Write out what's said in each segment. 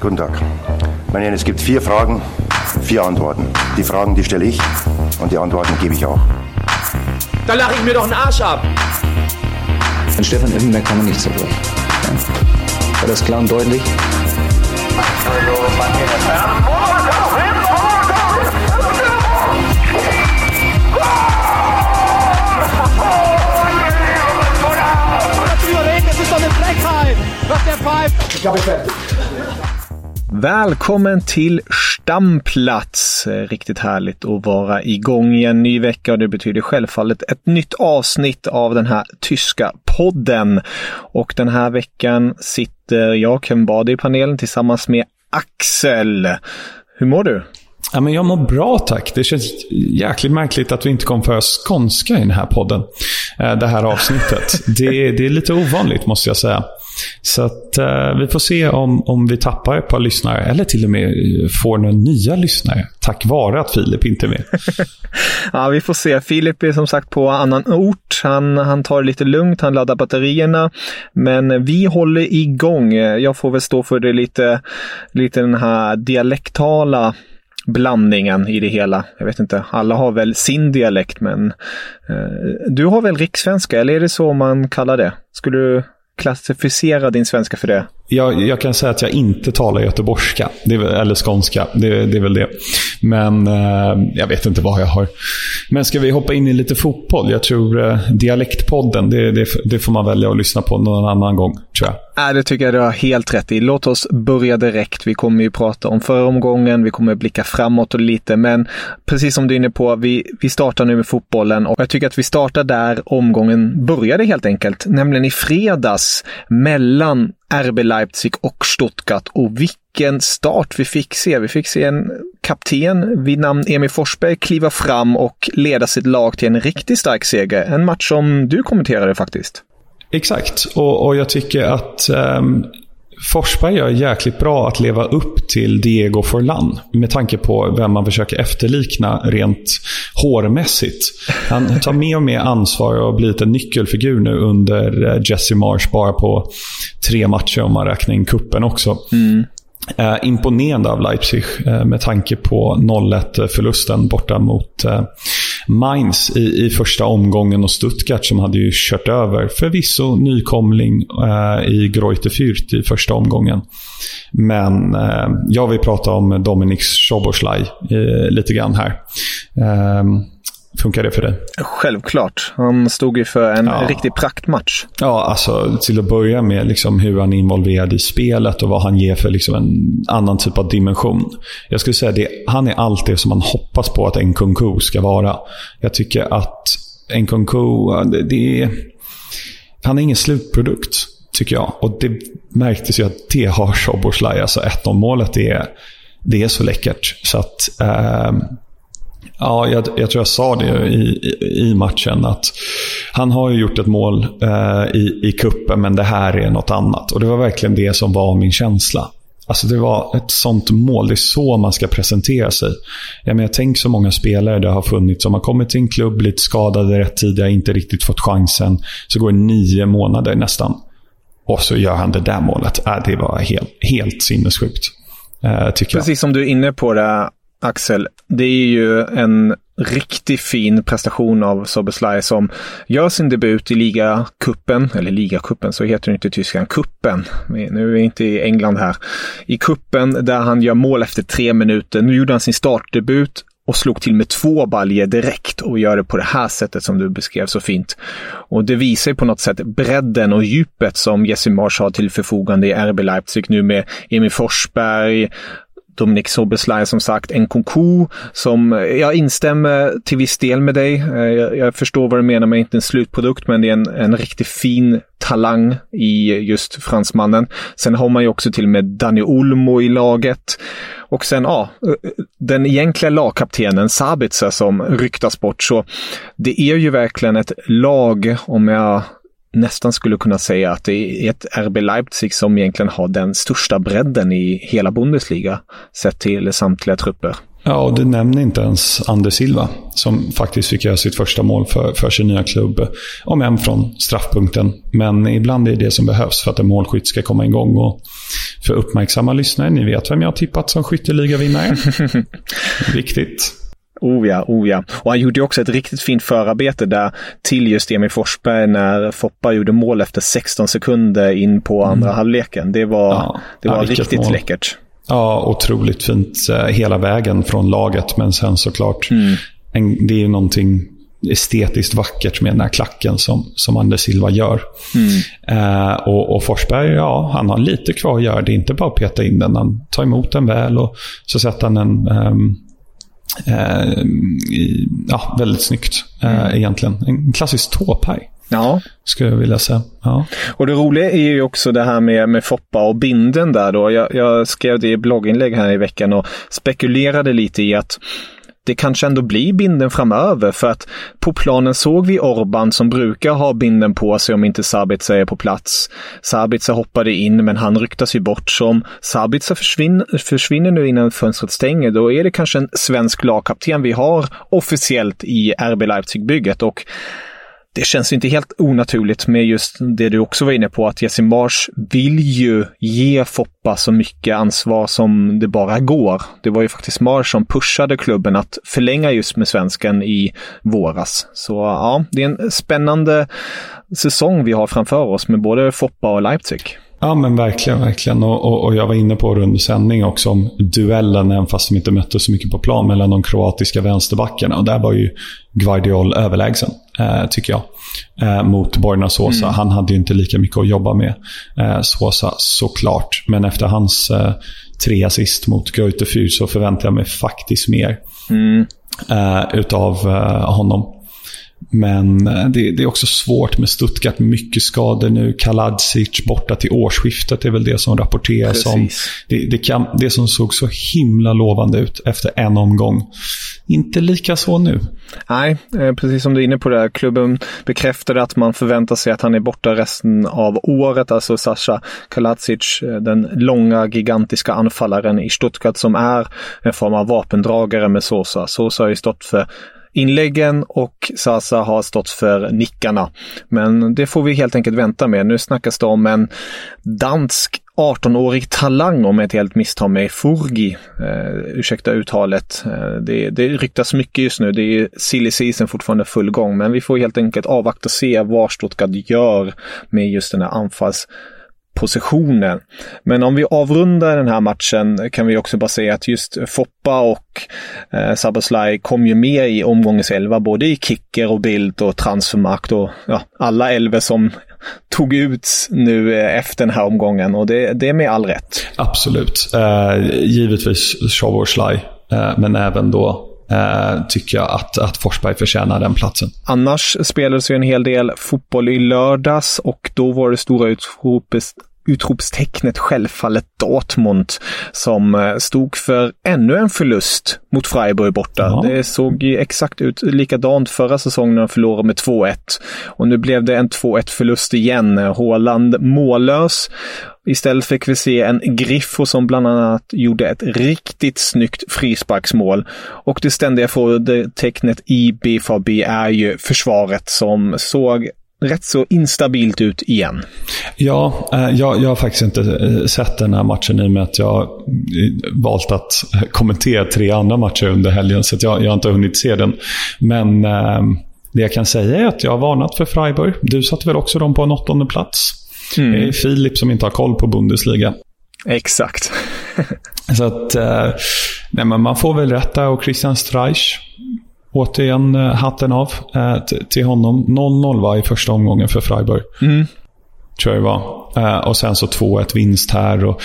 Guten Tag. Meine Herren, es gibt vier Fragen, vier Antworten. Die Fragen, die stelle ich und die Antworten gebe ich auch. Da lache ich mir doch einen Arsch ab. An Stefan Effenberg kann man nicht zerbrechen. Ja. War das klar und deutlich? Das ist doch eine Frechheit, was der pfeift. Ich ich fertig. Välkommen till Stamplats! Riktigt härligt att vara igång i en ny vecka och det betyder självfallet ett nytt avsnitt av den här tyska podden. Och den här veckan sitter jag, Ken Bade, i panelen tillsammans med Axel. Hur mår du? Ja, men jag mår bra tack. Det känns jäkligt märkligt att vi inte kom för skånska i den här podden. Eh, det här avsnittet. Det, det är lite ovanligt måste jag säga. Så att, eh, vi får se om, om vi tappar ett par lyssnare eller till och med eh, får några nya lyssnare tack vare att Filip inte är med. ja, vi får se. Filip är som sagt på annan ort. Han, han tar det lite lugnt, han laddar batterierna. Men vi håller igång. Jag får väl stå för det lite, lite den här dialektala blandningen i det hela. Jag vet inte, alla har väl sin dialekt men eh, du har väl rikssvenska, eller är det så man kallar det? Skulle du klassificera din svenska för det? Jag, jag kan säga att jag inte talar göteborgska, det är, eller skånska. Det, det, är väl det. Men eh, jag vet inte vad jag har. Men ska vi hoppa in i lite fotboll? Jag tror eh, Dialektpodden, det, det, det, får man välja att lyssna på någon annan gång, tror jag. Nej, det tycker jag du har helt rätt i. Låt oss börja direkt. Vi kommer ju prata om förra omgången, vi kommer blicka framåt och lite, men precis som du är inne på, vi, vi startar nu med fotbollen och jag tycker att vi startar där omgången började helt enkelt, nämligen i fredags mellan RB Leipzig och Stuttgart. Och vilken start vi fick se. Vi fick se en kapten vid namn Emil Forsberg kliva fram och leda sitt lag till en riktigt stark seger. En match som du kommenterade faktiskt. Exakt, och, och jag tycker att um, Forsberg gör jäkligt bra att leva upp till Diego Forlan. Med tanke på vem man försöker efterlikna rent hårmässigt. Han tar mer och mer ansvar och har blivit en nyckelfigur nu under eh, Jesse Marsh bara på tre matcher om man räknar in kuppen också. Mm. Eh, imponerande av Leipzig eh, med tanke på 0-1-förlusten borta mot eh, Mainz i, i första omgången och Stuttgart som hade ju kört över förvisso nykomling eh, i Greute Fürth i första omgången. Men eh, jag vill prata om Dominik Soboslaj eh, lite grann här. Ehm, Funkar det för dig? Självklart. Han stod ju för en ja. riktig praktmatch. Ja, alltså till att börja med liksom hur han är involverad i spelet och vad han ger för liksom en annan typ av dimension. Jag skulle säga att han är allt det som man hoppas på att en Kunku ska vara. Jag tycker att en Kunku, det, det är, han är ingen slutprodukt, tycker jag. Och det märktes ju att det har Soboslaj. Alltså 1-0 målet, det är, det är så läckert. Så att... Eh, Ja, jag, jag, tror jag sa det i, i, i, matchen. att Han har ju gjort ett mål eh, i, i kuppen men det här är något annat. Och Det var verkligen det som var min känsla. Alltså Det var ett sånt mål. Det är så man ska presentera sig. Jag menar, tänk så många spelare det har funnits som har kommit till en klubb, blivit skadade rätt tidigt, inte riktigt fått chansen. Så går det nio månader nästan. Och så gör han det där målet. Äh, det var helt, helt sinnessjukt. Eh, Precis jag. som du är inne på det, Axel, det är ju en riktigt fin prestation av Soboslaj som gör sin debut i ligacupen, eller ligacupen, så heter det inte i Tyskland, kuppen. Nu är vi inte i England här. I kuppen där han gör mål efter tre minuter. Nu gjorde han sin startdebut och slog till med två baljer direkt och gör det på det här sättet som du beskrev så fint. Och det visar ju på något sätt bredden och djupet som Jesse Marsh har till förfogande i RB Leipzig nu med Emil Forsberg, Dominic Sobeslaj som sagt, en konko som eh, jag instämmer till viss del med dig. Eh, jag, jag förstår vad du menar med inte en slutprodukt, men det är en, en riktigt fin talang i just fransmannen. Sen har man ju också till och med Dani Olmo i laget. Och sen, ja, eh, den egentliga lagkaptenen Sabitzer som ryktas bort. Så det är ju verkligen ett lag, om jag nästan skulle kunna säga att det är ett RB Leipzig som egentligen har den största bredden i hela Bundesliga sett till samtliga trupper. Ja, och du nämner inte ens Ander Silva, som faktiskt fick göra sitt första mål för, för sin nya klubb. Om än från straffpunkten. Men ibland är det det som behövs för att en målskytt ska komma igång. Och för uppmärksamma lyssnare, ni vet vem jag har tippat som skytteligavinnare. Viktigt. Oh ja, oh ja. Och han gjorde också ett riktigt fint förarbete där till just Emil Forsberg när Foppa gjorde mål efter 16 sekunder in på andra mm. halvleken. Det var, ja, det var ja, riktigt mål. läckert. Ja, otroligt fint eh, hela vägen från laget. Men sen såklart, mm. en, det är ju någonting estetiskt vackert med den här klacken som, som Anders Silva gör. Mm. Eh, och, och, Forsberg, ja, han har lite kvar att göra. Det är inte bara att peta in den. Han tar emot den väl och så sätter han en um, eh, ja, väldigt snyggt eh, mm. egentligen. En klassisk tåpaj. Ja. Skulle jag vilja säga. Ja. Och det roliga är ju också det här med, med Foppa och binden där då. Jag, jag skrev det i blogginlägg här i veckan och spekulerade lite i att det kanske ändå blir binden framöver för att på planen såg vi Orban som brukar ha binden på sig om inte Sabitzer är på plats. Sabitzer hoppade in men han ryktas ju bort. Så om Sabitzer försvinner, försvinner nu innan fönstret stänger då är det kanske en svensk lagkapten vi har officiellt i RB Leipzig-bygget och det känns inte helt onaturligt med just det du också var inne på, att Jesse Marsch vill ju ge Foppa så mycket ansvar som det bara går. Det var ju faktiskt Marsch som pushade klubben att förlänga just med svensken i våras. Så ja, det är en spännande säsong vi har framför oss med både Foppa och Leipzig. Ja, men verkligen. verkligen. Och, och, och, jag var inne på det under sändning också om duellen, även fast de inte mötte så mycket på plan, mellan de kroatiska vänsterbackarna. Och där var ju Guardiol överlägsen, tycker jag, eh, mot Borna Sosa. Mm. Han hade ju inte lika mycket att jobba med, eh, Sosa, såklart. Men efter hans eh, tre assist mot Goethe så förväntar jag mig faktiskt mer mm. eh, utav eh, honom. Men eh, det, det, är också svårt med Stuttgart. Mycket skador nu. Kaladzic borta till årsskiftet är väl det som rapporteras om. Det, det, kan, det som såg så himla lovande ut efter en omgång. Inte lika så nu. Nej, eh, precis som du är inne på det. Klubben bekräftade att man förväntar sig att han är borta resten av året. Alltså Sasha Kaladzic, eh, den långa gigantiska anfallaren i Stuttgart som är en form av vapendragare med Sosa. Sosa har ju stått för inläggen och Sasa har stått för nickarna. Men det får vi helt enkelt vänta med. Nu snackas det om en dansk 18-årig talang om ett helt misstag med Furgi. Eh, ursäkta uttalet. Eh, det, det ryktas mycket just nu. Det är silly season fortfarande full gång, men vi får helt enkelt avvakta och se vad Stuttgart gör med just den här anfalls positionen. Men om vi avrundar den här matchen kan vi också bara säga att just Foppa och eh, Saboslaj kom ju med i omgångens elva, både i kicker och bild och transfermakt och ja, alla elver som tog ut nu eh, efter den här omgången och det, det är med all rätt. Absolut. Eh, givetvis Szoboszlaj, eh, men även då Uh, tycker jag att, att Forsberg förtjänar den platsen. Annars spelades ju en hel del fotboll i lördags och då var det stora utropet utropstecknet självfallet Dortmund som eh, stod för ännu en förlust mot Freiburg borta. Ja. Det såg exakt ut likadant förra säsongen när de förlorade med 2-1. Och nu blev det en 2-1 förlust igen. Håland mållös. Istället fick vi se en Griffo som bland annat gjorde ett riktigt snyggt frisparksmål. Och det ständiga frågetecknet i BVB är ju försvaret som såg rätt så instabilt ut igen. Ja, eh, jag, jag har faktiskt inte eh, sett den här matchen i och med att jag eh, valt att kommentera tre andra matcher under helgen. Så jag, jag har inte hunnit se den. Men eh, det jag kan säga är att jag har varnat för Freiburg. Du satte väl också dem på en åttonde plats? Mm. Det är Filip som inte har koll på Bundesliga. Exakt. så att, nej, men man får väl rätta och Christian Streich återigen eh, hatten av eh, till honom. 0-0 var i första omgången för Freiburg. Mm. Tror jag det var. Eh, och sen så 2-1 vinst här. Och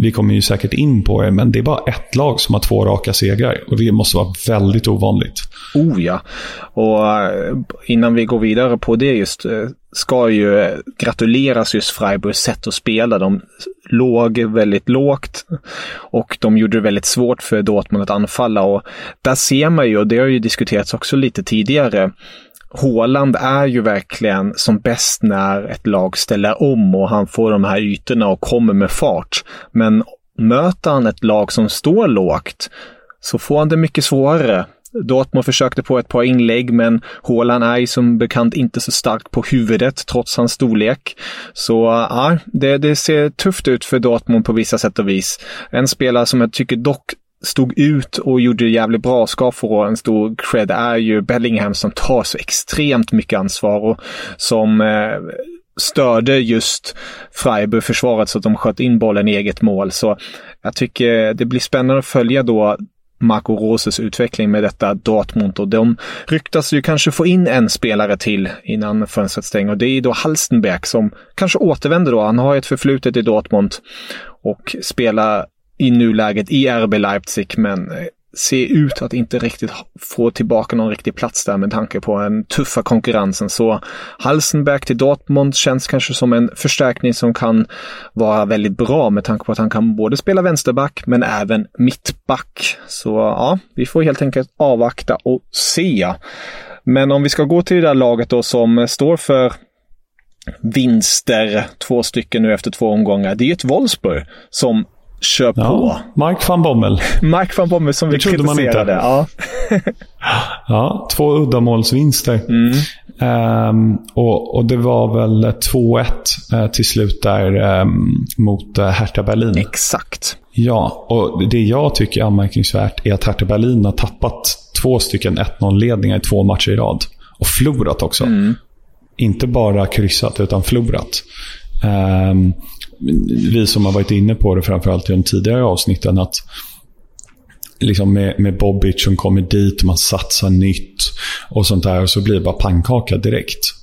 vi kommer ju säkert in på det, men det är bara ett lag som har två raka segrar. Och det måste vara väldigt ovanligt. Oh ja. Och eh, innan vi går vidare på det just, eh, ska ju eh, gratuleras just Freiburgs sätt att spela. De låg väldigt lågt och de gjorde det väldigt svårt för Dortmund att anfalla. Och där ser man ju, och det har ju diskuterats också lite tidigare, Håland är ju verkligen som bäst när ett lag ställer om och han får de här ytorna och kommer med fart. Men möter han ett lag som står lågt så får han det mycket svårare. Dortmund försökte på ett par inlägg, men Haaland är som bekant inte så stark på huvudet trots hans storlek. Så ja, det, det ser tufft ut för Dortmund på vissa sätt och vis. En spelare som jag tycker dock stod ut och gjorde jävligt bra, ska få en stor cred, är ju Bellingham som tar så extremt mycket ansvar och som eh, störde just Freiburg-försvaret så att de sköt in bollen i eget mål. Så jag tycker det blir spännande att följa då Marco Roses utveckling med detta Dortmund och de ryktas ju kanske få in en spelare till innan fönstret stänger och det är då Halstenberg som kanske återvänder då. Han har ett förflutet i Dortmund och spelar i nuläget i RB Leipzig men eh, ser ut att inte riktigt få tillbaka någon riktig plats där med tanke på den tuffa konkurrensen. Så Halsenberg till Dortmund känns kanske som en förstärkning som kan vara väldigt bra med tanke på att han kan både spela vänsterback men även mittback. Så ja, vi får helt enkelt avvakta och se. Men om vi ska gå till det där laget då som eh, står för vinster, två stycken nu efter två omgångar. Det är ju ett Wolfsburg som kör på. Ja, Mark van Bommel. Mark van Bommel som vi kritiserade. Ja. ja, två uddamålsvinster. Mm. Um, och, och, det var väl 2-1 uh, till slut där um, mot uh, Hertha Berlin. Exakt. Ja, och det jag tycker är anmärkningsvärt är att Hertha Berlin har tappat två stycken 1-0-ledningar i två matcher i rad. Och förlorat också. Mm. Inte bara kryssat, utan förlorat. Um, vi som har varit inne på det framförallt i de tidigare avsnitten, att liksom med, med Bobic som kommer dit, man satsar nytt och sånt där. Och så blir det bara pannkaka direkt.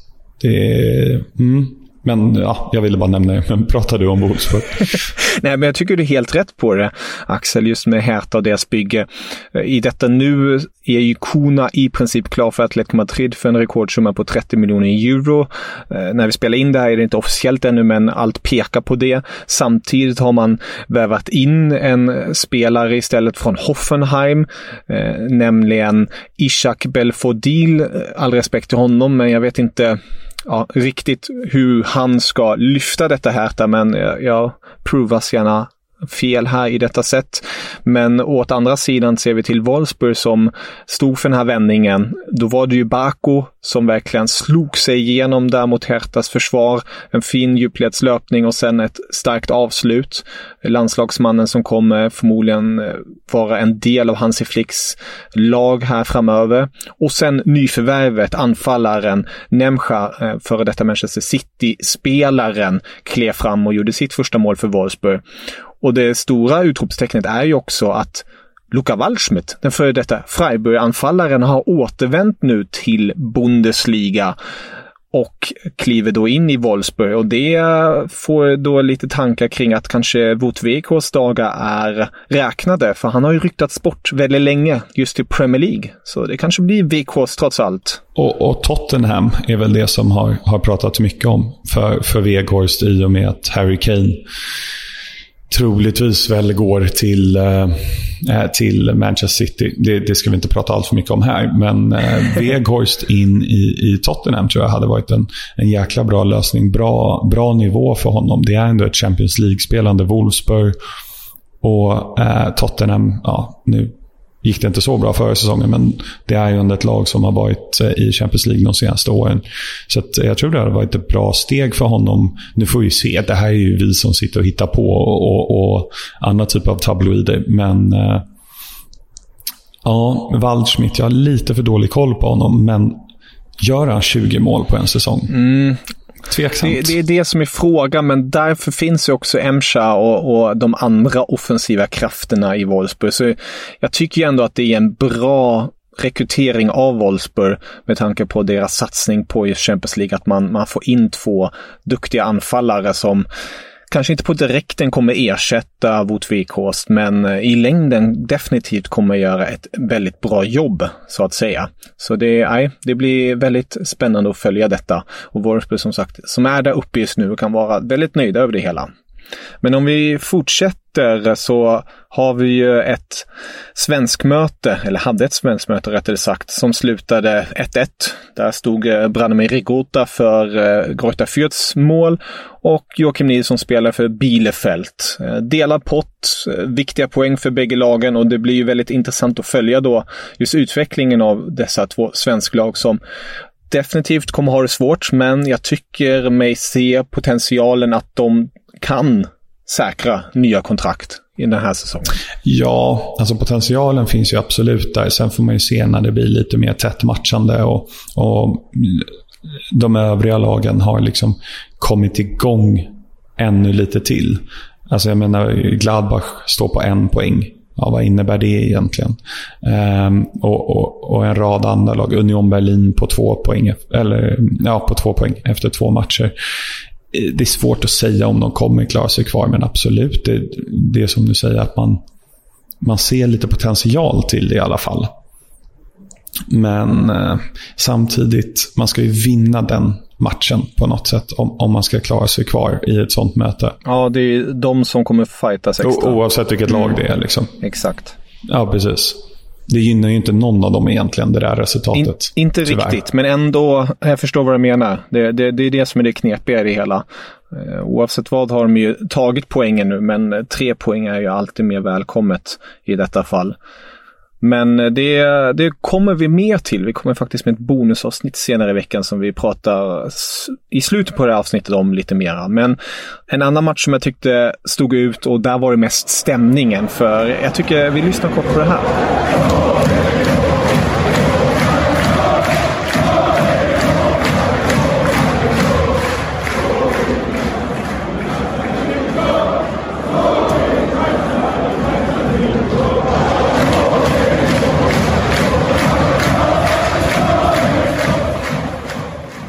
Det är... Mm. Men ja, jag ville bara nämna det. Men pratar du om Wolfsburg? Nej, men jag tycker du är helt rätt på det, Axel, just med Hertha och deras bygge. Eh, I detta nu är ju Kuna i princip klar för Atletico Madrid för en rekordsumma på 30 miljoner euro. Eh, när vi spelar in det här är det inte officiellt ännu, men allt pekar på det. Samtidigt har man vävat in en spelare istället från Hoffenheim, eh, nämligen Ishak Belfodil. All respekt till honom, men jag vet inte ja, riktigt hur han ska lyfta detta här, men eh, jag provas gärna fel här i detta sätt. Men åt andra sidan ser vi till Wolfsburg som stod för den här vändningen. Då var det ju Baku som verkligen slog sig igenom där mot Hertas försvar. En fin djupledslöpning och sen ett starkt avslut. Landslagsmannen som kommer förmodligen eh, vara en del av Hansi Flicks lag här framöver. Och sen nyförvärvet, anfallaren Nemcha, eh, före detta Manchester City-spelaren, klev fram och gjorde sitt första mål för Wolfsburg. Och det stora utropstecknet är ju också att Luka Waldschmidt, den före detta Freiburg-anfallaren, har återvänt nu till Bundesliga och kliver då in i Wolfsburg och det får då lite tankar kring att kanske Wout Weghorsts dagar är räknade för han har ju ryktats bort väldigt länge just till Premier League. Så det kanske blir Weghorst trots allt. Och, och, Tottenham är väl det som har, har pratats mycket om för, för Weghorst i och med att Harry Kane troligtvis väl går till, äh, till Manchester City. Det, det, ska vi inte prata allt för mycket om här. Men Weghorst in i, i Tottenham tror jag hade varit en, en jäkla bra lösning. Bra, bra nivå för honom. Det är ändå ett Champions League-spelande Wolfsburg. Och äh, Tottenham, ja, nu gick det inte så bra förra säsongen, men det är ju ändå ett lag som har varit eh, i Champions League de senaste åren. Så eh, jag tror det har varit ett bra steg för honom. Nu får vi se, det här är ju vi som sitter och hittar på och, och, och andra typer av tabloider. Men eh, ja, Waldschmidt, jag har lite för dålig koll på honom, men gör han 20 mål på en säsong? Mm, Tveksamt. Det, det, är det som är frågan, men därför finns ju också Emsha och, och de andra offensiva krafterna i Wolfsburg. Så jag tycker ju ändå att det är en bra rekrytering av Wolfsburg med tanke på deras satsning på just Champions League. Att man, man får in två duktiga anfallare som kanske inte på direkten kommer ersätta Wout Weghorst, men eh, i längden definitivt kommer göra ett väldigt bra jobb, så att säga. Så det, nej, det blir väldigt spännande att följa detta. Och Wolfsburg som sagt, som är där uppe just nu, kan vara väldigt nöjda över det hela. Men om vi fortsätter så har vi ju ett svenskmöte, eller hade ett svenskmöte rättare sagt, som slutade 1-1. Där stod eh, Branimir Rigota för eh, Greuta Fürths mål och Joakim Nilsson spelar för Bielefeld. Eh, delad pott, viktiga poäng för bägge lagen och det blir ju väldigt intressant att följa då just utvecklingen av dessa två svensklag som definitivt kommer ha det svårt, men jag tycker mig se potentialen att de kan säkra nya kontrakt i den här säsongen. Ja, alltså potentialen finns ju absolut där. Sen får man ju se när det blir lite mer tätt matchande och, och de övriga lagen har liksom kommit igång ännu lite till. Alltså jag menar, Gladbach står på en poäng ja, vad innebär det egentligen? Ehm, och, och, och, en rad andra lag. Union Berlin på två poäng, eller, ja, på två poäng efter två matcher. Det är svårt att säga om de kommer klara sig kvar, men absolut. Det, det är som du säger, att man, man ser lite potential till det i alla fall. Men eh, samtidigt, man ska ju vinna den matchen på något sätt om, om man ska klara sig kvar i ett sånt möte. Ja, det är de som kommer fightas extra. O oavsett vilket lag det är. Liksom. Exakt. Ja, precis. Det gynnar ju inte någon av dem egentligen, det där resultatet. In, inte tyvärr. riktigt, men ändå. Jag förstår vad du menar. Det, det, det är det som är det knepiga i det hela. Eh, oavsett vad har de ju tagit poängen nu, men tre poäng är ju alltid mer välkommet i detta fall. Men eh, det, det kommer vi mer till. Vi kommer faktiskt med ett bonusavsnitt senare i veckan som vi pratar i slutet på det här avsnittet om lite mera. Men en annan match som jag tyckte stod ut och där var det mest stämningen. För jag tycker vi lyssnar kort på det här.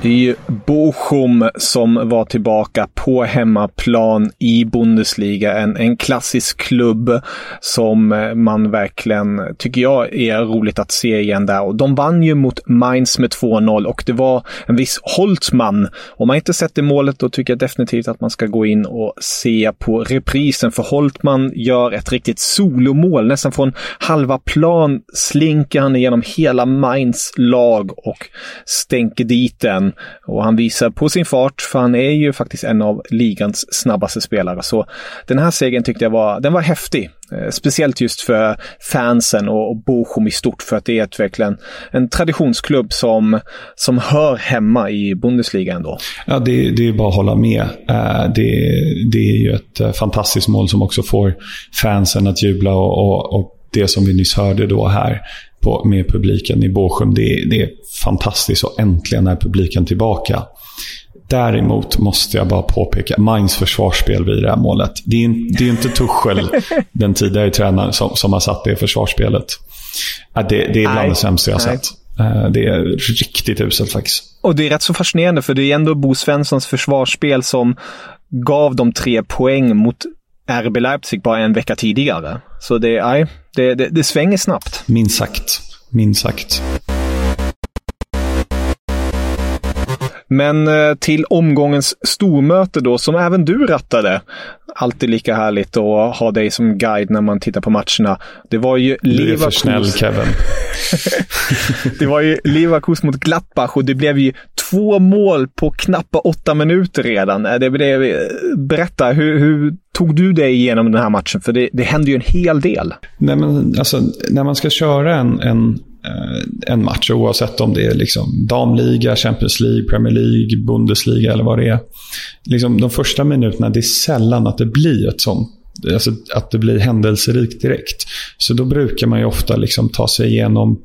Det är Bochum som var tillbaka på hemmaplan i Bundesliga. En, en klassisk klubb som eh, man verkligen tycker jag är roligt att se igen där. Och de vann ju mot Mainz med 2-0 och det var en viss Holtman. Om man inte sett det målet då tycker jag definitivt att man ska gå in och se på reprisen. För Holtman gör ett riktigt solomål. Nästan från halva plan slinker han igenom hela Mainz lag och stänker dit den. Och han visar på sin fart, för han är ju faktiskt en av ligans snabbaste spelare. Så den här segern tyckte jag var, den var häftig. Eh, speciellt just för fansen och, Bochum i stort, för att det är ett, verkligen en traditionsklubb som, som hör hemma i Bundesliga ändå. Ja, det, det är bara att hålla med. Eh, det, det är ju ett eh, fantastiskt mål som också får fansen att jubla och, och, och det som vi nyss hörde då här på, med publiken i Bochum. Det, det är fantastiskt och äntligen är publiken tillbaka. Däremot måste jag bara påpeka Mainz försvarsspel vid det här målet. Det är, det är inte Tuchel, den tidigare tränaren, som, som har satt det försvarsspelet. Det, det är bland det sämsta jag har sett. Eh, det är riktigt uselt faktiskt. Och det är rätt så fascinerande för det är ändå Bo Svenssons försvarsspel som gav dem tre poäng mot RB Leipzig bara en vecka tidigare. Så det, nej, det, det, det svänger snabbt. Minst sagt. Minst sagt. Men eh, till omgångens stormöte då, som även du rattade. Alltid lika härligt att ha dig som guide när man tittar på matcherna. Det var ju Du är för snäll Kevin. det var ju Leverkusen mot Gladbach och det blev ju två mål på knappa åtta minuter redan. Eh, det blev, eh, berätta, hur, hur tog du dig igenom den här matchen? För det, det hände ju en hel del. Nej, men alltså, när man ska köra en, en Eh, en match oavsett om det är liksom damliga, Champions League, Premier League, Bundesliga eller vad det är. Liksom de första minuterna, det är sällan att det blir ett sånt Alltså att det blir händelserikt direkt. Så då brukar man ju ofta liksom ta sig igenom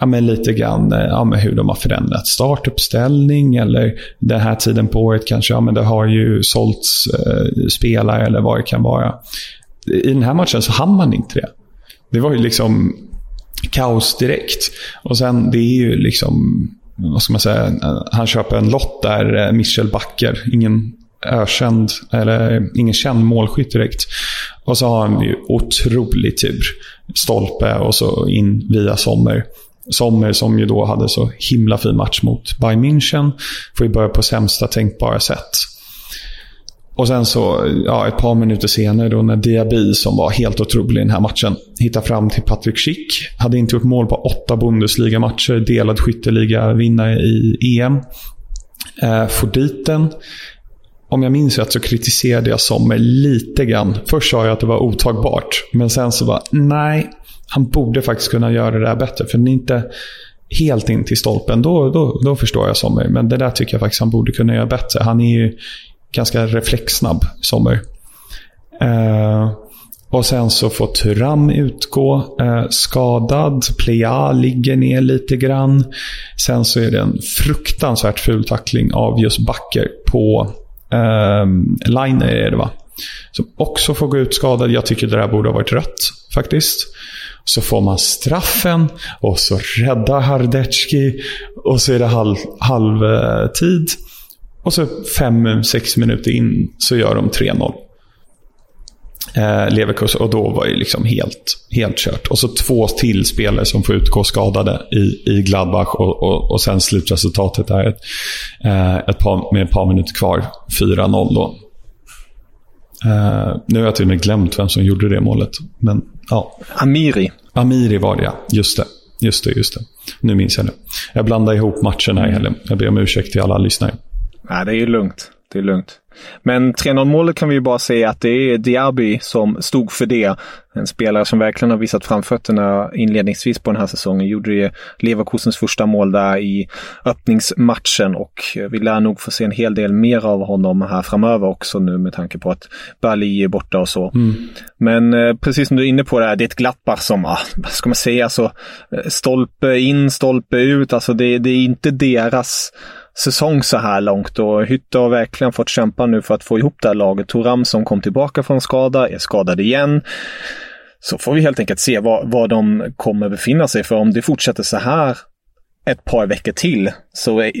ja, men lite grann eh, ja, men hur de har förändrat startuppställning eller den här tiden på året kanske, ja men det har ju sålts eh, spelare eller vad det kan vara. I den här matchen så hann man inte det. Det var ju liksom kaos direkt. Och sen, det är ju liksom, vad ska man säga, han köper en lott där, eh, Michel Backer. Ingen ökänd, eller ingen känd målskytt direkt. Och så har han ju otrolig tur. Stolpe och så in via Sommer. Sommer som ju då hade så himla fin match mot Bayern München. Får ju börja på sämsta tänkbara sätt och sen så, ja, ett par minuter senare då när Diaby, som var helt otrolig i den här matchen, hittar fram till Patrick Schick. Hade inte gjort mål på åtta Bundesliga-matcher, delad skytteliga, vinnare i EM. Eh, får dit den. Om jag minns rätt så kritiserade jag Sommer lite grann. Först sa jag att det var otagbart, men sen så var nej, han borde faktiskt kunna göra det där bättre. För den är inte helt in till stolpen, då, då, då förstår jag Sommer. Men det där tycker jag faktiskt han borde kunna göra bättre. Han är ju ganska reflexsnabb, Sommer. Eh, och sen så får Turam utgå eh, skadad. Plea ligger ner lite grann. Sen så är det en fruktansvärt ful tackling av just Backer på eh, Liner är det va? Som också får gå ut skadad. Jag tycker det där borde ha varit rött faktiskt. Så får man straffen och så räddar Hardecki och så är det halv, halvtid. Och så fem, sex minuter in så gör de 3-0. Eh, Leverkusen och då var det liksom helt, helt kört. Och så två till spelare som får utgå skadade i, i Gladbach och, och, och sen slutresultatet är ett, eh, ett par, med ett par minuter kvar. 4-0 då. Eh, nu har jag till och med glömt vem som gjorde det målet. Men, ja. Amiri. Amiri var det ja. Just det. Just det, just det. Nu minns jag det. Jag blandar ihop matcherna i helgen. Jag ber om ursäkt till alla lyssnare. Nej, det är ju lugnt. Det är lugnt. Men 3-0 målet kan vi ju bara säga att det är Diaby som stod för det. En spelare som verkligen har visat framfötterna inledningsvis på den här säsongen. Gjorde det Leverkusens första mål där i öppningsmatchen och vi lär nog få se en hel del mer av honom här framöver också nu med tanke på att Bali är borta och så. Mm. Men eh, precis som du är inne på det här, det är ett Glappar som, ah, vad ska man säga, alltså stolpe in, stolpe ut. Alltså det, det är inte deras säsong så här långt och Hytte har verkligen fått kämpa nu för att få ihop det här laget. Toram som kom tillbaka från skada är skadad igen. Så får vi helt enkelt se var, var de kommer befinna sig. För om det fortsätter så här ett par veckor till så är,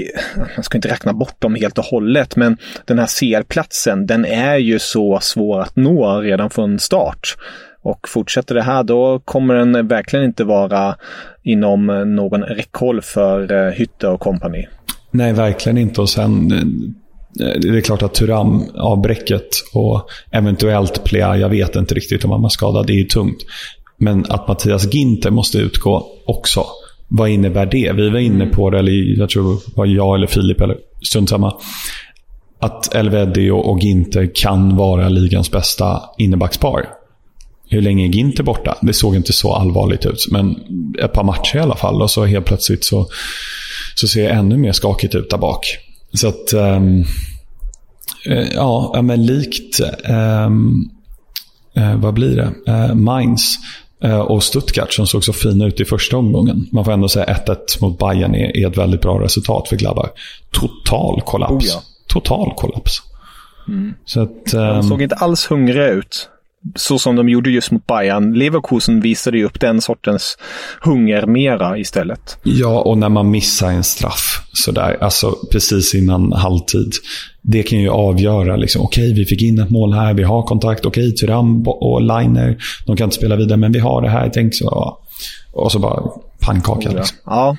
man ska inte räkna bort dem helt och hållet, men den här CL-platsen, den är ju så svår att nå redan från start. Och fortsätter det här då kommer den verkligen inte vara inom någon räckhåll för eh, Hytte och kompani. Nej, verkligen inte. Och sen, eh, det är klart att Turam, avbräcket och eventuellt Plea, jag vet inte riktigt om han var skadad, det är ju tungt. Men att Mattias Ginter måste utgå också. Vad innebär det? Vi var inne på det, eller jag tror det var jag eller Filip, eller strunt samma. Att Elvedi och Ginter kan vara ligans bästa innebackspar. Hur länge är Ginter borta? Det såg inte så allvarligt ut, men ett par matcher i alla fall. Och så helt plötsligt så så ser det ännu mer skakigt ut där bak. Så att, um, ja, men likt, um, vad blir det, uh, Mainz och Stuttgart som såg så fina ut i första omgången. Man får ändå säga 1-1 mot Bayern är, är, ett väldigt bra resultat för Gladbach. Total kollaps. Oh ja. Total kollaps. Mm. Så att, um, De såg inte alls hungriga ut så som de gjorde just mot Bayern. Leverkusen visade ju upp den sortens hunger mera istället. Ja, och när man missar en straff sådär, alltså precis innan halvtid. Det kan ju avgöra, liksom, okej, okay, vi fick in ett mål här, vi har kontakt, okej, okay, Tyram och Liner, de kan inte spela vidare, men vi har det här, tänk så. Och så bara pannkaka. Liksom. Ja.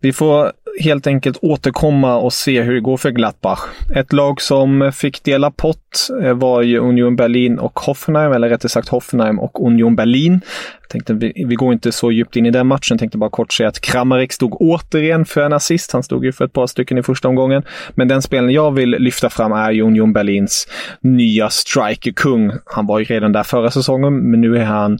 Vi får helt enkelt återkomma och se hur det går för Gladbach. Ett lag som fick dela pott eh, var ju Union Berlin och Hoffenheim, eller rättare sagt Hoffenheim och Union Berlin. Jag tänkte, vi, vi går inte så djupt in i den matchen, tänkte bara kort säga att Kramaric stod återigen för en assist. Han stod ju för ett par stycken i första omgången. Men den spelaren jag vill lyfta fram är Union Berlins nya strikerkung. Han var ju redan där förra säsongen, men nu är han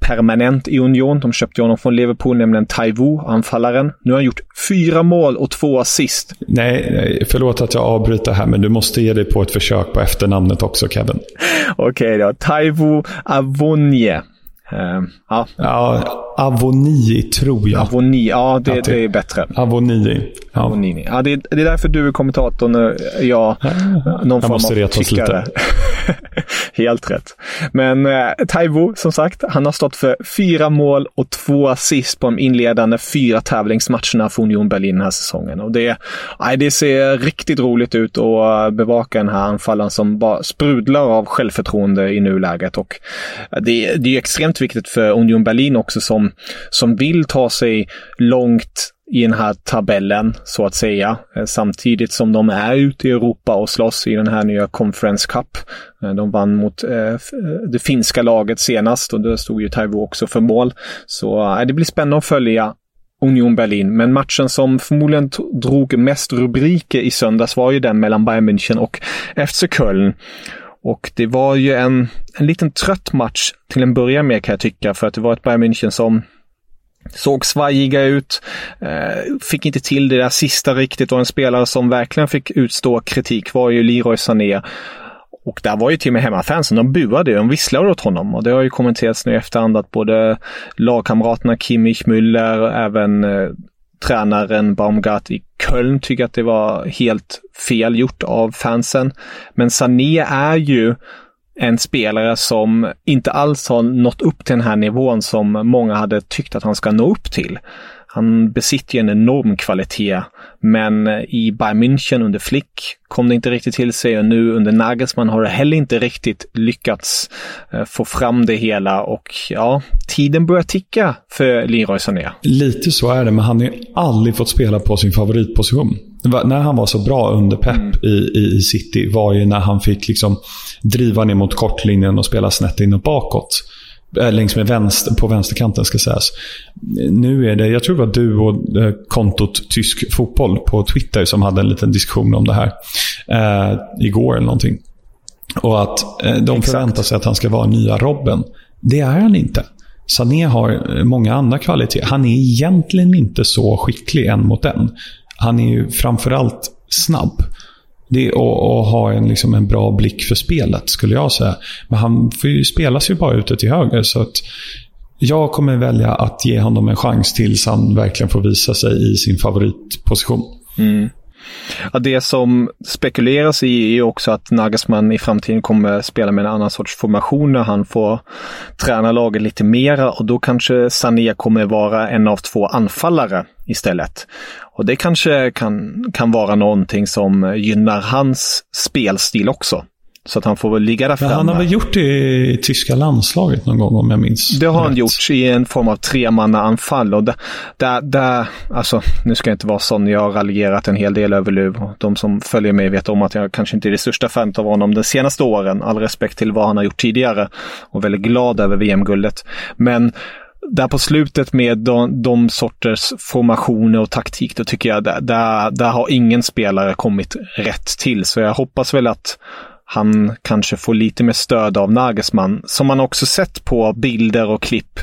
permanent i Union. De köpte honom från Liverpool, nämligen Taivu, anfallaren. Nu har han gjort fyra mål och två assist. Nej, förlåt att jag avbryter här, men du måste ge dig på ett försök på efternamnet också, Kevin. Okej okay, då. Taivu Avonje. Uh, ja. ja, Avonii tror jag. Avonii, ja det, det, är bättre. Avonii. Ja. Avonini. Ja, det, det är därför du är kommentatorn och jag någon jag form måste av kickare. Helt rätt. Men eh, Taivo, som sagt, han har stått för fyra mål och två assist på de inledande fyra tävlingsmatcherna för Union Berlin den här säsongen. Och det, nej, det ser riktigt roligt ut att bevaka den här anfallaren som bara sprudlar av självförtroende i nuläget. Och det, det är extremt viktigt för Union Berlin också som, som vill ta sig långt i den här tabellen, så att säga. Eh, samtidigt som de är ute i Europa och slåss i den här nya Conference Cup. Eh, de vann mot eh, det finska laget senast och då stod ju Taivo också för mål. Så det blir spännande att följa Union Berlin. Men matchen som förmodligen drog mest rubriker i söndags var ju den mellan Bayern München och FC Köln. Och det var ju en, en liten trött match till en början med kan jag tycka, för att det var ett Bayern München som Såg svajiga ut, eh, fick inte till det där sista riktigt och en spelare som verkligen fick utstå kritik var ju Leroy Sané. Och där var ju till och med hemmafansen, de buade, de visslade åt honom. Och det har ju kommenterats nu i efterhand att både lagkamraterna Kimmich, Müller, även eh, tränaren Baumgart i Köln tycker att det var helt fel gjort av fansen. Men Sané är ju en spelare som inte alls har nått upp till den här nivån som många hade tyckt att han ska nå upp till. Han besitter ju en enorm kvalitet, men i Bayern München under Flick kom det inte riktigt till sig och nu under Nagelsmann har det heller inte riktigt lyckats eh, få fram det hela och ja, tiden börjar ticka för Leroy Sané. Lite så är det, men han har ju aldrig fått spela på sin favoritposition. När han var så bra under Pep mm. i, i City var ju när han fick liksom driva ner mot kortlinjen och spela snett in och bakåt. Äh, längs med vänster, på vänsterkanten ska sägas. Nu är det, jag tror det var du och eh, kontot Tysk Fotboll på Twitter som hade en liten diskussion om det här. Eh, igår eller någonting. Och att eh, de Exakt. förväntar sig att han ska vara nya Robben. Det är han inte. Sané har många andra kvaliteter. Han är egentligen inte så skicklig en mot en. Han är ju framförallt snabb. Det, och, och ha en, liksom en bra blick för spelet, skulle jag säga. Men han ju, spelas ju bara ute till höger. Så att jag kommer välja att ge honom en chans tills han verkligen får visa sig i sin favoritposition. Mm. Ja, det som spekuleras i är också att Nagelsmann i framtiden kommer spela med en annan sorts formation när han får träna laget lite mera och då kanske Sané kommer vara en av två anfallare istället. Och det kanske kan, kan vara någonting som gynnar hans spelstil också. Så att han får väl ligga där framme. Han har väl gjort det i tyska landslaget någon gång om jag minns Det har han gjort i en form av tremannaanfall. Och där, där, där, alltså, nu ska jag inte vara sån, jag har raljerat en hel del över Luv. De som följer mig vet om att jag kanske inte är det största fanet av honom de senaste åren. All respekt till vad han har gjort tidigare. Och väldigt glad över VM-guldet. Men där på slutet med de, de sorters formationer och taktik, då tycker jag där, där, där har ingen spelare kommit rätt till. Så jag hoppas väl att han kanske får lite mer stöd av Nagelsmann, som man också sett på bilder och klipp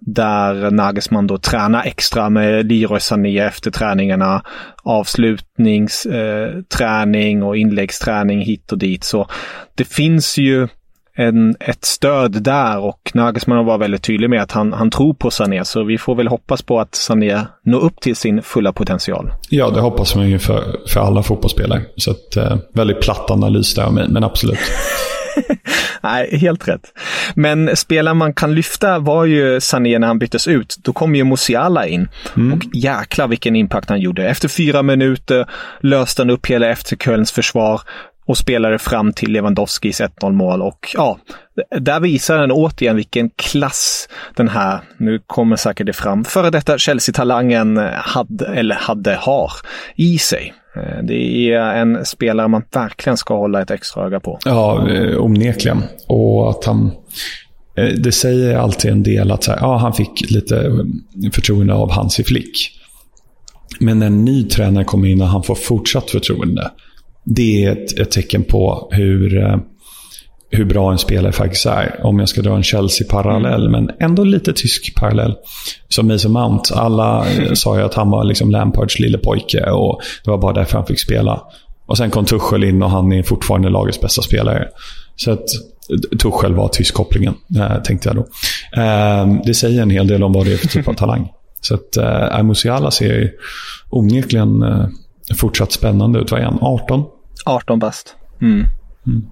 där Nagelsmann då tränar extra med Leroy Sané efter träningarna. Avslutningsträning eh, och inläggsträning hit och dit. Så det finns ju en, ett stöd där och Nagelsmann var väldigt tydlig med att han, han tror på Sané. Så vi får väl hoppas på att Sané når upp till sin fulla potential. Ja, det hoppas man ju för, för alla fotbollsspelare. Så att, eh, väldigt platt analys där, men, men absolut. Nej, helt rätt. Men spelaren man kan lyfta var ju Sané när han byttes ut. Då kom ju Musiala in. Mm. Och jäklar vilken impact han gjorde. Efter fyra minuter löste han upp hela efter Kölns försvar och spelade fram till Lewandowskis 1-0 mål. Och ja, där visar den återigen vilken klass den här, nu kommer säkert det fram, före detta Chelsea-talangen hade, eller hade, har i sig. Eh, det är en spelare man verkligen ska hålla ett extra öga på. Ja, eh, onekligen. Och att han... Eh, det säger alltid en del att så här, ja, han fick lite förtroende av Hansi Flick. Men när en ny tränare kommer in och han får fortsatt förtroende, det är ett, ett tecken på hur, eh, hur bra en spelare faktiskt är. Om jag ska dra en Chelsea-parallell, mm. men ändå lite tysk parallell. Som Mason Mount. Alla mm. sa ju att han var liksom Lampards lille pojke och det var bara därför han fick spela. Och sen kom Tuchel in och han är fortfarande lagets bästa spelare. Så att Tuchel var tysk-kopplingen, eh, tänkte jag då. Eh, det säger en hel del om vad det är för typ av talang. Så att eh, Musiala ser onekligen eh, fortsatt spännande ut. Vad är han? 18? 18 bast. Mm. Mm.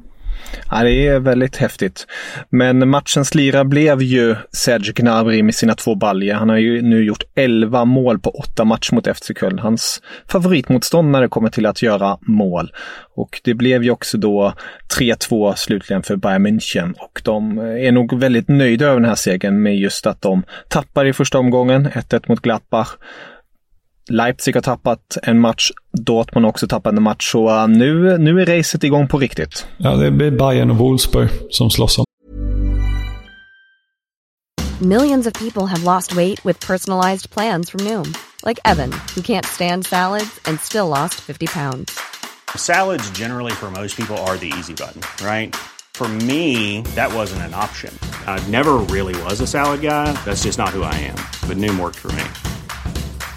Ja, det är väldigt häftigt. Men matchens lira blev ju Serge Gnabry med sina två baljer. Han har ju nu gjort 11 mål på åtta matcher mot FC Köln. Hans favoritmotståndare kommer till att göra mål. Och det blev ju också då 3-2 slutligen för Bayern München. Och de är nog väldigt nöjda över den här segern med just att de tappar i första omgången, 1-1 mot Gladbach Leipzig har tappat en match, Dortmund har också tappat en match, så uh, nu, nu är racet igång på riktigt. Ja, det blir Bayern och Wolfsburg som slåss om. Millions of people have lost weight with personalized plans from Noom. Like Evan, who can't stand salads and still lost 50 pounds. Salads generally for most people are the easy button, right? For me, that wasn't an option. I never really was a salad guy. That's just not who I am. But Noom worked for me.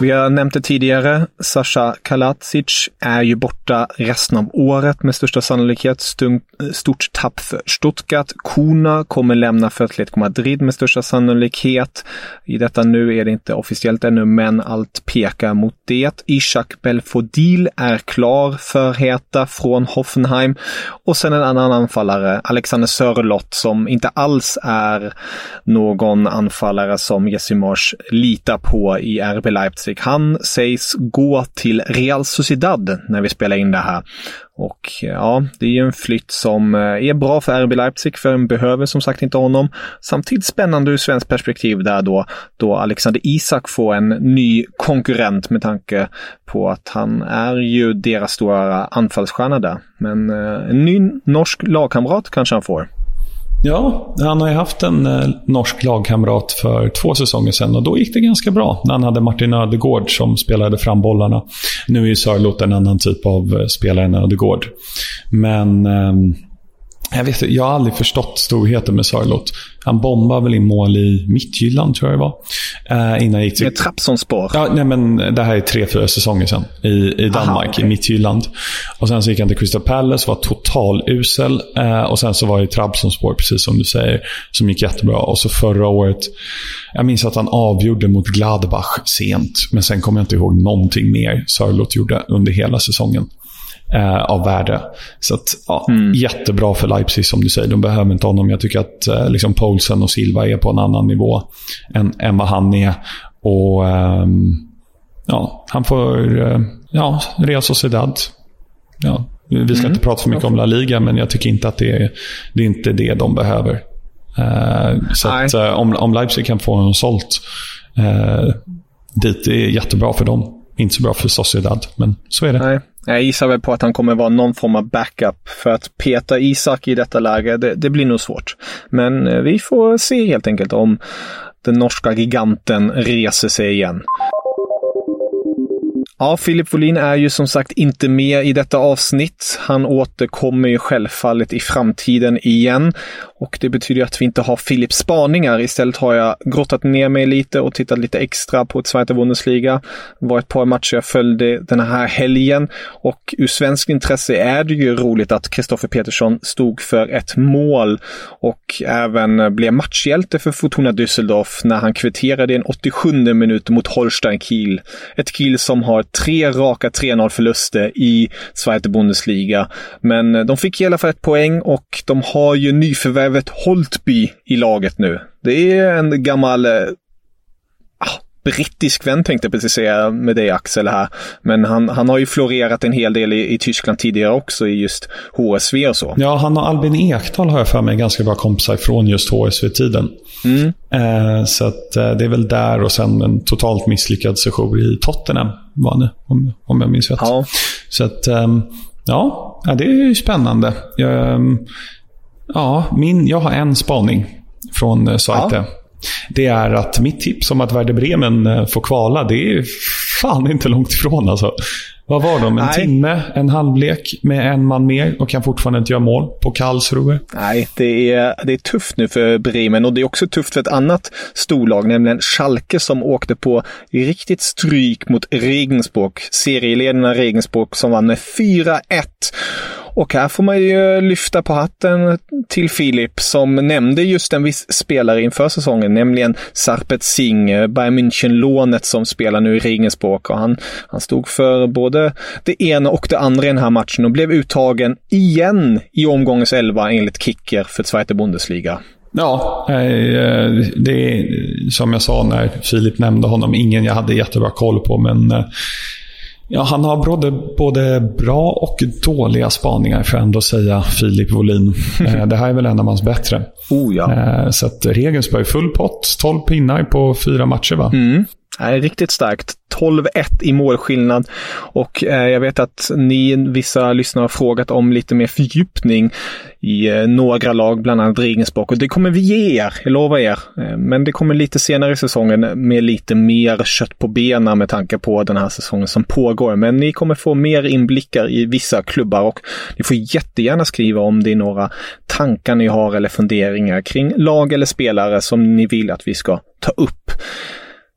Vi har nämnt det tidigare. Sasha Kalatsic är ju borta resten av året med största sannolikhet. Stort tapp för Stuttgart. Kuna kommer lämna för Atletico Madrid med största sannolikhet. I detta nu är det inte officiellt ännu, men allt pekar mot det. Ishak Belfodil är klar för Heta från Hoffenheim. Och sen en annan anfallare, Alexander Sörlott, som inte alls är någon anfallare som Jesse Marsch litar på i RB Leipzig. Han sägs gå till Real Sociedad när vi spelar in det här. Och eh, ja, det är ju en flytt som eh, är bra för RB Leipzig, för de behöver som sagt inte honom. Samtidigt spännande ur svensk perspektiv där då, då Alexander Isak får en ny konkurrent med tanke på att han är ju deras stora anfallsstjärna där. Men eh, en ny norsk lagkamrat kanske han får. Ja, han har ju haft en eh, norsk lagkamrat för två säsonger sedan och då gick det ganska bra när han hade Martin Ödegård som spelade fram bollarna. Nu är ju Sörlot en annan typ av eh, spelare än Ödegård. Men eh, jag, vet, jag har aldrig förstått storheten med Sörlot. Han bombade väl in mål i Midtjylland, tror jag det var. Eh, innan jag gick till... Med Trabzonspor. Ja, nej, men det här är tre, fyra säsonger sedan. I, i Danmark, Aha, okay. i Midtjylland. Och sen så gick han till Crystal Palace, var total usel. Eh, och sen så var det Trabzonspor, precis som du säger, som gick jättebra. Och så förra året, jag minns att han avgjorde mot Gladbach sent. Men sen kommer jag inte ihåg någonting mer Sörlot gjorde under hela säsongen eh, av värde. Så att, ja, jättebra för Leipzig som du säger. De behöver inte honom. Jag tycker att eh, liksom Poulsen och Silva är på en annan nivå än, än vad han är. Och ehm, ja, han får eh, ja, Real Sociedad. Ja, vi ska inte prata för mycket om La Liga, men jag tycker inte att det är, det är inte det de behöver. Eh, så att, eh, om, om Leipzig kan få honom sålt eh, dit, det är jättebra för dem. Inte så bra för Sociedad, men så är det. Nej, jag gissar väl på att han kommer vara någon form av backup. För att peta Isak i detta läge, det, det blir nog svårt. Men eh, vi får se helt enkelt om den norska giganten reser sig igen. Ja, Filip Folin är ju som sagt inte med i detta avsnitt. Han återkommer ju självfallet i framtiden igen. Och det betyder att vi inte har Filips spaningar. Istället har jag grottat ner mig lite och tittat lite extra på ett Zweite Bundesliga. Det var ett par matcher jag följde den här helgen. Och ur svensk intresse är det ju roligt att Kristoffer Petersson stod för ett mål och även blev matchhjälte för Fortuna Düsseldorf när han kvitterade i en 87 minut mot Holstein Kiel. Ett Kiel som har tre raka 3-0 förluster i Zweite Bundesliga. Men de fick i alla fall ett poäng och de har ju nyförvärvet Holtby i laget nu. Det är en gammal eh, ah, brittisk vän tänkte jag precis säga med dig Axel här. Men han, han har ju florerat en hel del i, i Tyskland tidigare också i just HSV och så. Ja, han och Albin Ekdal har jag för mig ganska bra kompisar från just HSV-tiden. Eh, så att, eh, det är väl där och sen en totalt misslyckad session i Tottenham var det, om, om jag minns rätt. Ja. Så att, ja, ja, det är ju spännande. Jag, ehm, ja, min, jag har en spaning från eh, Zweite. Det är att mitt tips om att Werder Bremen eh, får kvala, det är fan inte långt ifrån alltså. Vad var de? En Nej. timme, en halvlek med en man mer och kan fortfarande inte göra mål på Karlsruhe. Nej, det är, det är tufft nu för Bremen och det är också tufft för ett annat storlag, nämligen Schalke som åkte på riktigt stryk mot Regensburg. Serieledarna Regensburg som vann med 4-1. Och här får man ju lyfta på hatten till Filip som nämnde just en viss spelare inför säsongen, nämligen Sarpet Singh, Bayern München-lånet som spelar nu i Regensburg. Och han, han stod för både det ena och det andra i den här matchen och blev uttagen igen i omgångens elva enligt Kicker för Zweite Bundesliga. Ja, eh, det är som jag sa när Filip nämnde honom, ingen jag hade jättebra koll på. Men eh, ja, han har både, både bra och dåliga spaningar, för att ändå säga Filip Wolin. Eh, det här är väl en av hans bättre. Oh ja. Så att Regensburg, full pott, 12 pinnar på fyra matcher va? Mm är riktigt starkt. 12-1 i målskillnad. Och eh, jag vet att ni, vissa lyssnare, har frågat om lite mer fördjupning i eh, några lag, bland annat Regensburg. Och det kommer vi ge er, jag lovar er. Eh, men det kommer lite senare i säsongen med lite mer kött på benen med tanke på den här säsongen som pågår. Men ni kommer få mer inblickar i vissa klubbar och ni får jättegärna skriva om det är några tankar ni har eller funderingar kring lag eller spelare som ni vill att vi ska ta upp.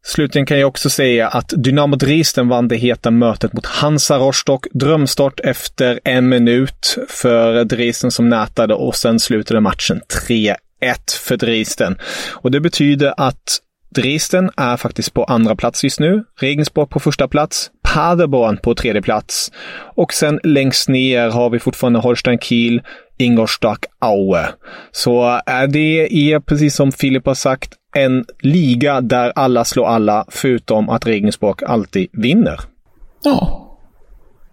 Slutligen kan jag också säga att Dynamo Dresden vann det heta mötet mot Hansa Rostock. Drömstart efter en minut för Dresden som nätade och sen slutade matchen 3-1 för Dresden. Och det betyder att Dresden är faktiskt på andra plats just nu. Regensburg på första plats. Paderborn på tredje plats. Och sen längst ner har vi fortfarande Holstein Kiel, Ingolstadt Aue. Så är det är, precis som Filip har sagt, en liga där alla slår alla, förutom att Regensburg alltid vinner. Ja.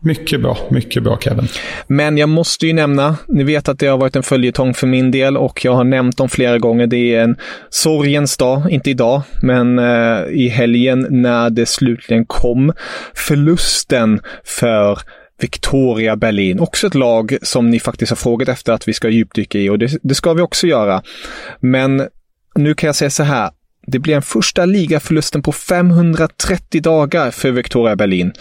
Mycket bra, mycket bra Kevin. Men jag måste ju nämna, ni vet att det har varit en följetong för min del och jag har nämnt dem flera gånger. Det är en sorgens dag, inte idag, men eh, i helgen när det slutligen kom. Förlusten för Victoria Berlin. Också ett lag som ni faktiskt har frågat efter att vi ska djupdyka i och det, det ska vi också göra. Men nu kan jag säga så här. Det blir den första ligaförlusten på 530 dagar för Victoria Berlin.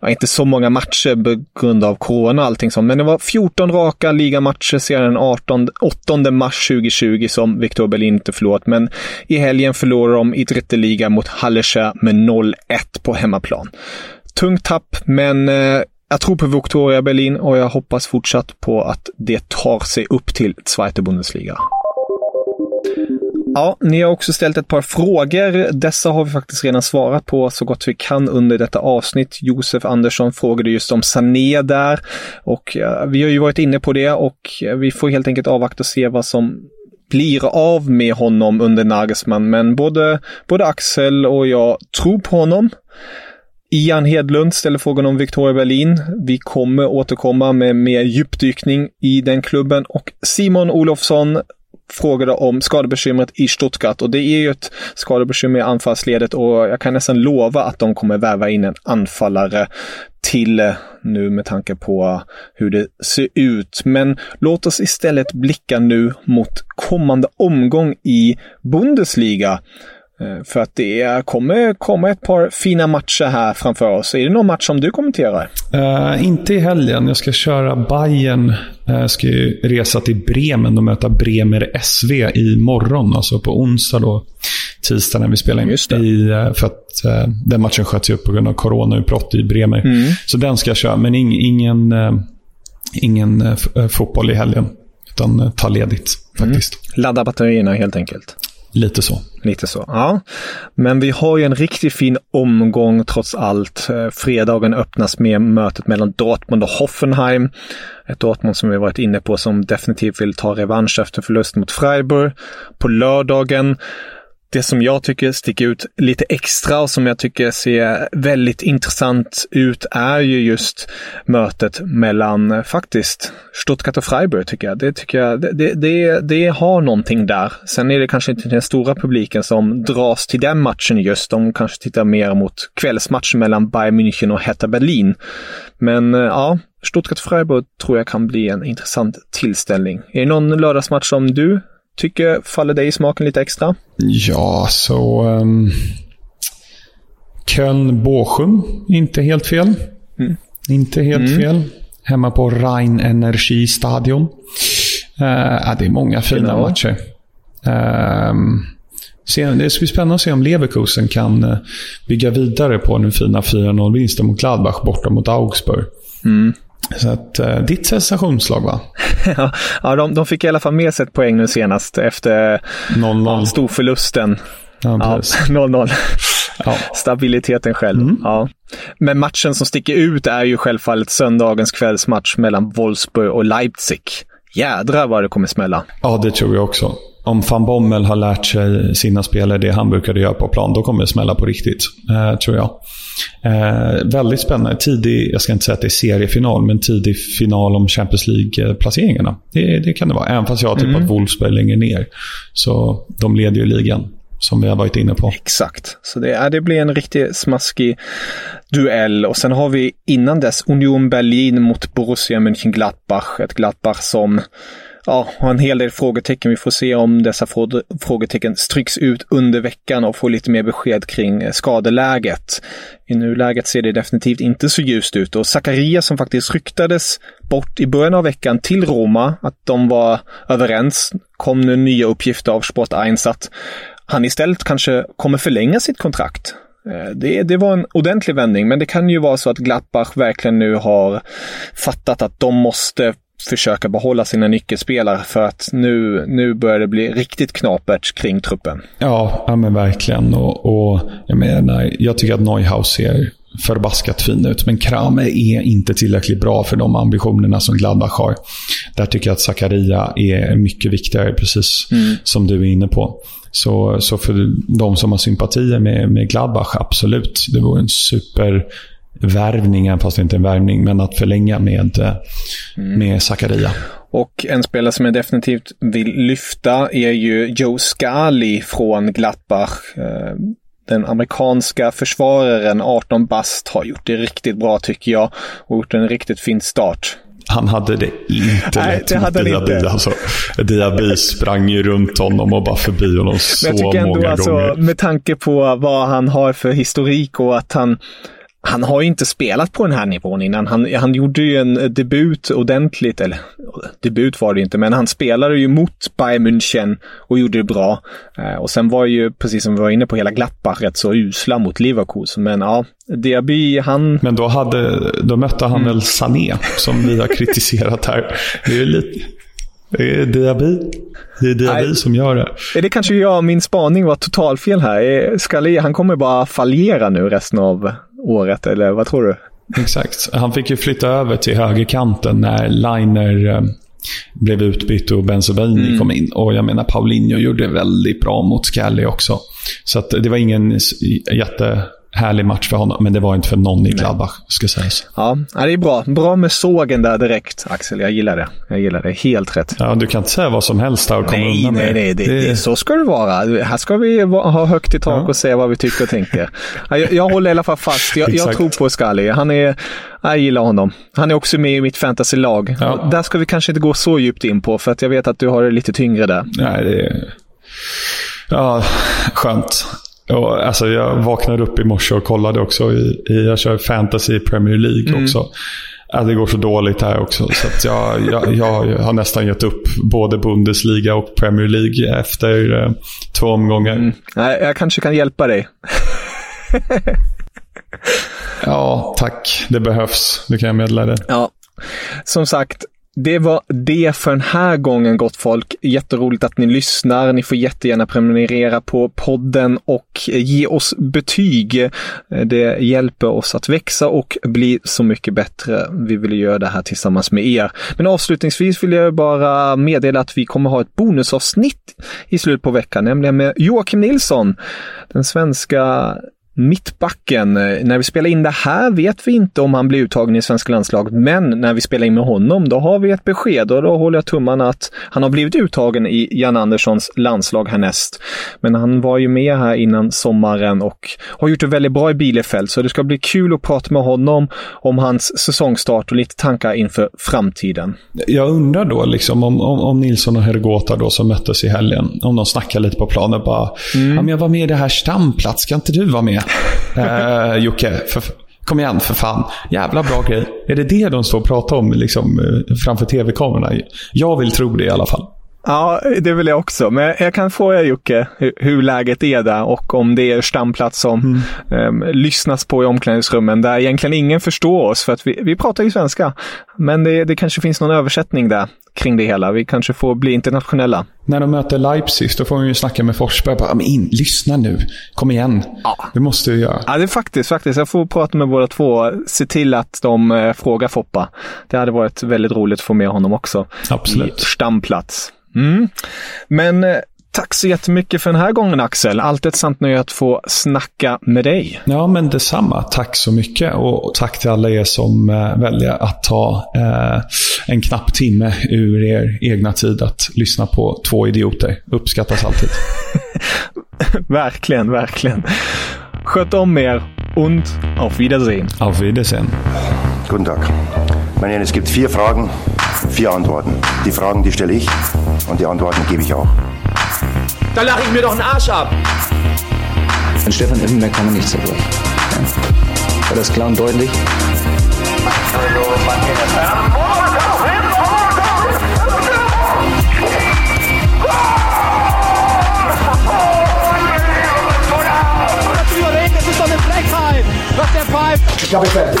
Ja, inte så många matcher på grund av corona och allting sånt, men det var 14 raka ligamatcher sedan den 18, 8 mars 2020 som Victoria Berlin inte förlorat. Men i helgen förlorade de i Dritte mot Hallescher med 0-1 på hemmaplan. Tungt tapp, men eh, jag tror på Victoria Berlin och jag hoppas fortsatt på att det tar sig upp till Zweite Bundesliga. Ja, ni har också ställt ett par frågor. Dessa har vi faktiskt redan svarat på så gott vi kan under detta avsnitt. Josef Andersson frågade just om Sané där och eh, vi har ju varit inne på det och eh, vi får helt enkelt avvakta och se vad som blir av med honom under Nagelsmann. Men både, både Axel och jag tror på honom. Ian Hedlund ställer frågan om Victoria Berlin. Vi kommer återkomma med mer djupdykning i den klubben och Simon Olofsson frågade om skadebekymret i Stuttgart och det är ju ett skadebekymmer i anfallsledet och jag kan nästan lova att de kommer värva in en anfallare till eh, nu med tanke på hur det ser ut. Men låt oss istället blicka nu mot kommande omgång i Bundesliga. Eh, för att det kommer komma ett par fina matcher här framför oss. Är det någon match som du kommenterar? Uh, inte i helgen. Jag ska köra Bayern. Jag uh, ska ju resa till Bremen och möta Bremer SV i morgon. Alltså på onsdag då. Tisdag när vi spelar in. Just det. I, uh, för att den matchen sköts upp på grund av coronautbrott i Bremer. Mm. Så den ska jag köra. Men ing, ingen, ingen fotboll i helgen. Utan ta ledigt faktiskt. Mm. Ladda batterierna helt enkelt. Lite så. Lite så, ja. Men vi har ju en riktigt fin omgång trots allt. Eh, fredagen öppnas med mötet mellan Dortmund och Hoffenheim. Ett Dortmund som vi varit inne på som definitivt vill ta revansch efter förlusten mot Freiburg. På lördagen det som jag tycker sticker ut lite extra och som jag tycker ser väldigt intressant ut är ju just mötet mellan eh, faktiskt Stuttgart och Freiburg tycker jag. Det tycker jag, det, det, det har någonting där. Sen är det kanske inte den stora publiken som dras till den matchen just. De kanske tittar mer mot kvällsmatchen mellan Bayern München och Hertha Berlin. Men eh, ja, Stuttgart-Freiburg tror jag kan bli en intressant tillställning. Är det någon lördagsmatch som du tycker faller dig i smaken lite extra? Ja, så... Um, Köln-Båsjön, inte helt fel. Mm. Inte helt mm. fel. Hemma på Rhein Energy Stadion. Uh, det är många fina genau. matcher. Um, det ska bli spännande att se om Leverkusen kan eh, bygga vidare på den fina 4-0-vinsten mot Gladbach borta mot Augsburg. Mm. Så att, uh, ditt sensationslag va? ja, de, de fick i alla fall med sig ett poäng nu senast efter 0-0. storförlusten. Ja, 0-0. Ja. Stabiliteten själv. Mm. Ja. Men matchen som sticker ut är ju självfallet söndagens kvällsmatch mellan Wolfsburg och Leipzig. Jädrar vad det kommer smälla. Ja, det tror jag också. om van Bommel har lärt sig sina spelare det han brukade göra på plan, då kommer det smälla på riktigt. Eh, tror jag. Eh, väldigt spännande. Tidig, jag ska inte säga att det är seriefinal, men tidig final om Champions League-placeringarna. Det, det, kan det vara. Även fast jag har tippat mm. Wolfsburg längre ner. Så de leder ju ligan som vi har varit inne på. Exakt. Så det, ja, det blir en riktigt smaskig duell. Och sen har vi innan dess Union Berlin mot Borussia Mönchengladbach. Ett Gladbach som ja, har en hel del frågetecken. Vi får se om dessa frågetecken stryks ut under veckan och får lite mer besked kring eh, skadeläget. I nuläget ser det definitivt inte så ljust ut och Zakaria som faktiskt ryktades bort i början av veckan till Roma, att de var överens, kom nu nya uppgifter av Sport att han istället kanske kommer förlänga sitt kontrakt. Eh, det, det var en ordentlig vändning, men det kan ju vara så att Gladbach verkligen nu har fattat att de måste försöka behålla sina nyckelspelare för att nu, nu börjar det bli riktigt knapert kring truppen. Ja, ja men verkligen. Och, och jag menar, jag tycker att Neuhaus ser förbaskat fin ut. Men Krame är inte tillräckligt bra för de ambitionerna som Gladbach har. Där tycker jag att Zakaria är mycket viktigare, precis mm. som du är inne på. Så, så för de som har sympatier med, med Gladbach, absolut. Det vore en supervärvning, fast inte en värvning, men att förlänga med, mm. med Zakaria. Och en spelare som jag definitivt vill lyfta är ju Joe Scali från Gladbach. Eh, den amerikanska försvararen 18 bast har gjort det riktigt bra tycker jag och gjort en riktigt fin start han hade det inte Nej, lätt det hade mot Diaby. Inte. Alltså, Diaby sprang ju runt honom och bara förbi honom så många gånger. Men jag tycker ändå alltså, med tanke på vad han har för historik och att han han har ju inte spelat på den här nivån innan. Han, han gjorde ju en debut ordentligt, eller debut var det inte, men han spelade ju mot Bayern München och gjorde det bra. Eh, och sen var ju, precis som vi var inne på, hela Gladbach rätt så usla mot Leverkusen. Men ja, Diaby, han... Men då, hade, då mötte han mm. väl Sané, som vi har kritiserat här. Det är lite... Det är Diaby. Det är Diaby Nej. som gör det. Är det kanske jag, min spaning var totalfel här. Skalé, han kommer bara fallera nu resten av året, eller vad tror du? Exakt. Han fick ju flytta över till högerkanten när Liner eh, blev utbytt och Benzobaini mm. kom in. Och jag menar, Paulinho gjorde väldigt bra mot Scally också. Så det var ingen jätte härlig match för honom, men det var inte för någon i Gladbach, ska sägas. Ja, det är bra. Bra med sågen där direkt, Axel. Jag gillar det. Jag gillar det. Helt rätt. Ja, du kan inte säga vad som helst där och komma undan nej, nej, det, det... det, så ska det vara. Här ska vi ha högt i tak ja. och säga vad vi tycker och tänker. Jag, jag håller i alla fall fast. Jag, jag tror på Scully. Han är, jag gillar honom. Han är också med i mitt fantasylag. Ja. Där ska vi kanske inte gå så djupt in på, för att jag vet att du har det lite tyngre där. Nej, det är... Ja, skönt. Och, alltså, jag vaknade upp i morse och kollade också. I, i, jag kör fantasy i Premier League mm. också. Ja, det går så dåligt här också. Så jag, jag, jag, har nästan gett upp både Bundesliga och Premier League efter eh, två omgångar. Mm. Nej, jag kanske kan hjälpa dig. ja, tack. Det behövs. Det kan jag meddela dig. Ja. Som sagt, det var det för den här gången gott folk. Jätteroligt att ni lyssnar. Ni får jättegärna prenumerera på podden och ge oss betyg. Det hjälper oss att växa och bli så mycket bättre. Vi vill göra det här tillsammans med er. Men avslutningsvis vill jag bara meddela att vi kommer ha ett bonusavsnitt i slutet på veckan, nämligen med Joakim Nilsson, den svenska mittbacken. När vi spelar in det här vet vi inte om han blir uttagen i svenska landslaget, men när vi spelar in med honom, då har vi ett besked och då håller jag tummarna att han har blivit uttagen i Jan Anderssons landslag härnäst. Men han var ju med här innan sommaren och har gjort det väldigt bra i Bielefeld, så det ska bli kul att prata med honom om hans säsongstart och lite tankar inför framtiden. Jag undrar då liksom om, om, om Nilsson och Hergota då som möttes i helgen, om de snackar lite på planen bara, mm. ja men jag var med i det här stamplats, ska inte du vara med? Eh, Jocke, för, kom igen för fan. Jävla bra grej. Är det det de står och pratar om liksom, eh, framför tv-kamerorna? Jag vill tro det i alla fall. Ja, det vill jag också. Men jag kan fråga Jocke hur läget är där och om det är stamplats som mm. um, lyssnas på i omklädningsrummen där egentligen ingen förstår oss för att vi, vi pratar ju svenska. Men det, det kanske finns någon översättning där kring det hela. Vi kanske får bli internationella. När de möter Leipzig, då får vi ju snacka med Forsberg. Bara, men in, lyssna nu. Kom igen. Ja. Det måste du göra. Ja, det är faktiskt, faktiskt. Jag får prata med båda två. Se till att de eh, frågar Foppa. Det hade varit väldigt roligt att få med honom också. Absolut. I stamplats. Mm. Men eh, Tack så jättemycket för den här gången Axel. Alltid ett sant nöje att få snacka med dig. Ja, men detsamma. Tack så mycket. Och tack till alla er som eh, väljer att ta eh, en knapp timme ur er egna tid att lyssna på två idioter. Uppskattas alltid. verkligen, verkligen. Sköt om er und auf Wiedersehen. Auf Wiedersehen. Guten Tag. Meine es gibt vier Fragen, vier Antworten. Die Fragen, die stelle ich und die Antworten gebe ich auch. Da lache ich mir doch einen Arsch ab. An Stefan Effenberg kann man nicht zerbrechen. Ja. War das klar und deutlich? Das ist doch eine Frechheit! Was der pfeift! Ich habe fertig.